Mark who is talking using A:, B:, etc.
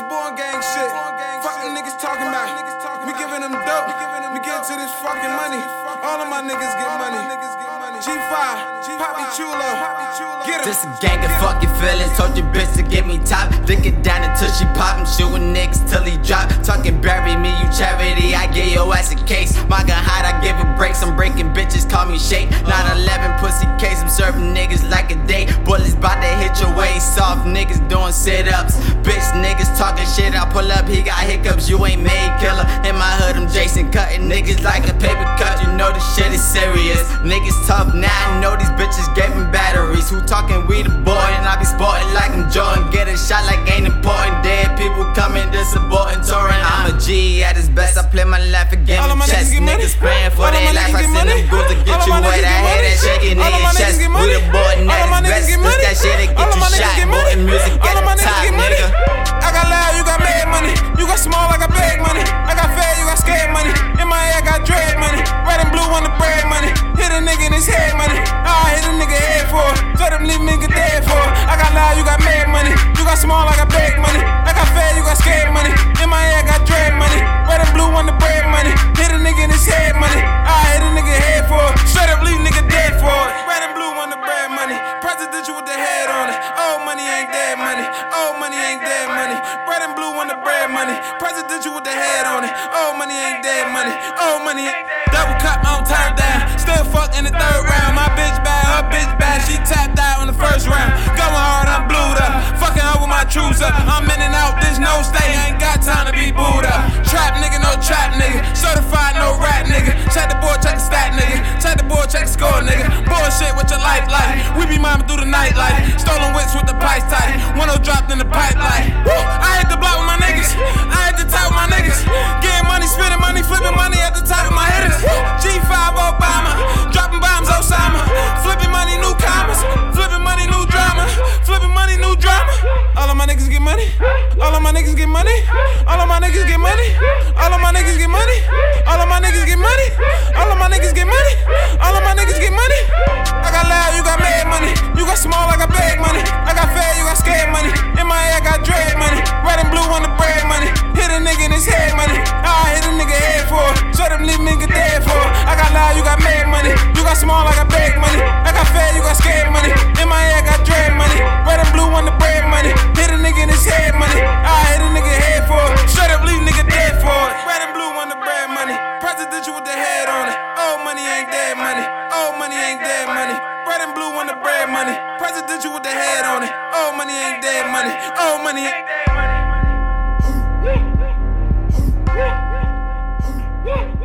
A: this born gang shit. Fucking niggas talking about. We giving them dope. We get to this fucking money. All of my niggas get money. G5, Poppy Chulo. Get
B: a gang of fucking feelings. Told your bitch to get me top. Lick it down until she pop. I'm shooting niggas till he drop. Talking bury me, you charity. I get your ass a case. My gun hot, I give it breaks. I'm breaking bitches, call me shake. 911 pussy case. I'm serving niggas like a day. Bullets bout to hit your waist off. Niggas doing sit ups. Talking shit. I pull up, he got hiccups. You ain't made killer. In my hood, I'm Jason cutting niggas like a paper cut. You know the shit is serious. Niggas tough now. I know these bitches gave me batteries. Who talking we the boy? And I be sporting like I'm Jordan. Get a shot like ain't important. Dead people coming, disappointing, touring. I'm a G at his best. I play my life again.
A: All of my
B: chest.
A: niggas get.
B: Niggas praying for their life. I
A: get
B: send them goons to get you wet. I
A: get
B: hear
A: money.
B: that shaking niggas chest. We the boy
A: my
B: his best.
A: get money.
B: that shit
A: All
B: get you shot.
A: get money.
B: Music
A: All
B: at
A: of my
B: the
A: niggas
B: top,
A: Oh, money ain't dead money. Red and blue on the bread money. Presidential with the head on it. Oh, money ain't dead money. Oh, money ain't. Double cup on time down. Still fuck in the third round. My bitch bad, her bitch bad. She tapped out on the first round. Going hard, I'm blued up. Fucking up with my truths up. I'm in and out, this no stay. I ain't got time to be booed up. Trap nigga, no trap nigga. Certified, no rat nigga. Check the board, check the stat nigga. Check the board, check the score nigga. Bullshit with your life like. We be miming through the night like. Stolen whips with the price tag. One O dropped in the pipeline. Oh money. Money.